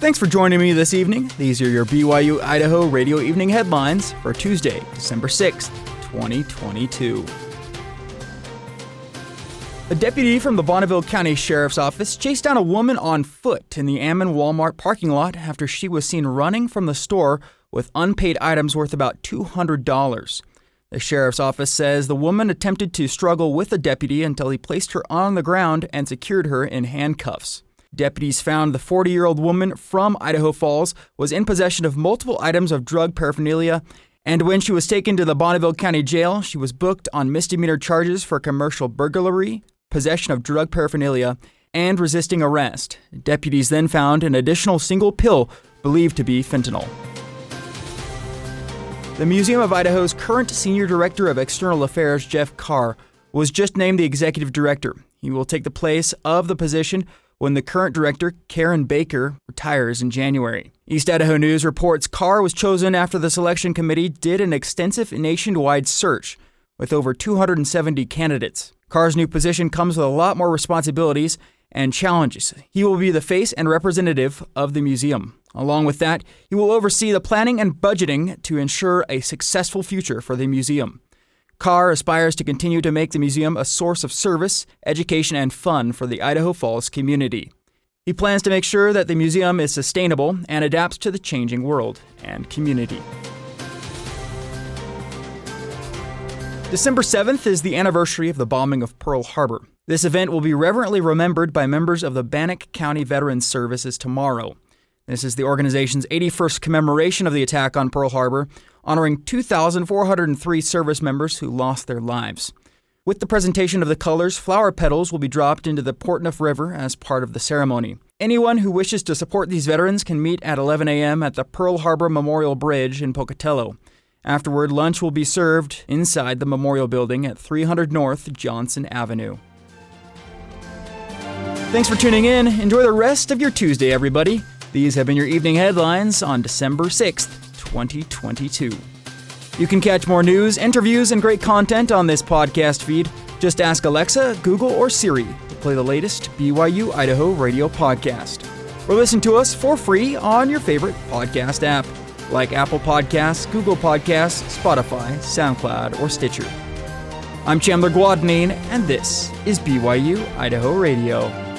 Thanks for joining me this evening. These are your BYU Idaho Radio Evening headlines for Tuesday, December 6th, 2022. A deputy from the Bonneville County Sheriff's Office chased down a woman on foot in the Ammon Walmart parking lot after she was seen running from the store with unpaid items worth about $200. The sheriff's office says the woman attempted to struggle with the deputy until he placed her on the ground and secured her in handcuffs. Deputies found the 40 year old woman from Idaho Falls was in possession of multiple items of drug paraphernalia, and when she was taken to the Bonneville County Jail, she was booked on misdemeanor charges for commercial burglary, possession of drug paraphernalia, and resisting arrest. Deputies then found an additional single pill believed to be fentanyl. The Museum of Idaho's current Senior Director of External Affairs, Jeff Carr, was just named the Executive Director. He will take the place of the position when the current director, Karen Baker, retires in January. East Idaho News reports Carr was chosen after the selection committee did an extensive nationwide search with over 270 candidates. Carr's new position comes with a lot more responsibilities and challenges. He will be the face and representative of the museum. Along with that, he will oversee the planning and budgeting to ensure a successful future for the museum. Carr aspires to continue to make the museum a source of service, education, and fun for the Idaho Falls community. He plans to make sure that the museum is sustainable and adapts to the changing world and community. December 7th is the anniversary of the bombing of Pearl Harbor. This event will be reverently remembered by members of the Bannock County Veterans Services tomorrow. This is the organization's 81st commemoration of the attack on Pearl Harbor, honoring 2,403 service members who lost their lives. With the presentation of the colors, flower petals will be dropped into the Portneuf River as part of the ceremony. Anyone who wishes to support these veterans can meet at 11 a.m. at the Pearl Harbor Memorial Bridge in Pocatello. Afterward, lunch will be served inside the memorial building at 300 North Johnson Avenue. Thanks for tuning in. Enjoy the rest of your Tuesday, everybody. These have been your evening headlines on December 6th, 2022. You can catch more news, interviews, and great content on this podcast feed. Just ask Alexa, Google, or Siri to play the latest BYU Idaho radio podcast. Or listen to us for free on your favorite podcast app, like Apple Podcasts, Google Podcasts, Spotify, SoundCloud, or Stitcher. I'm Chandler Guadagnine, and this is BYU Idaho Radio.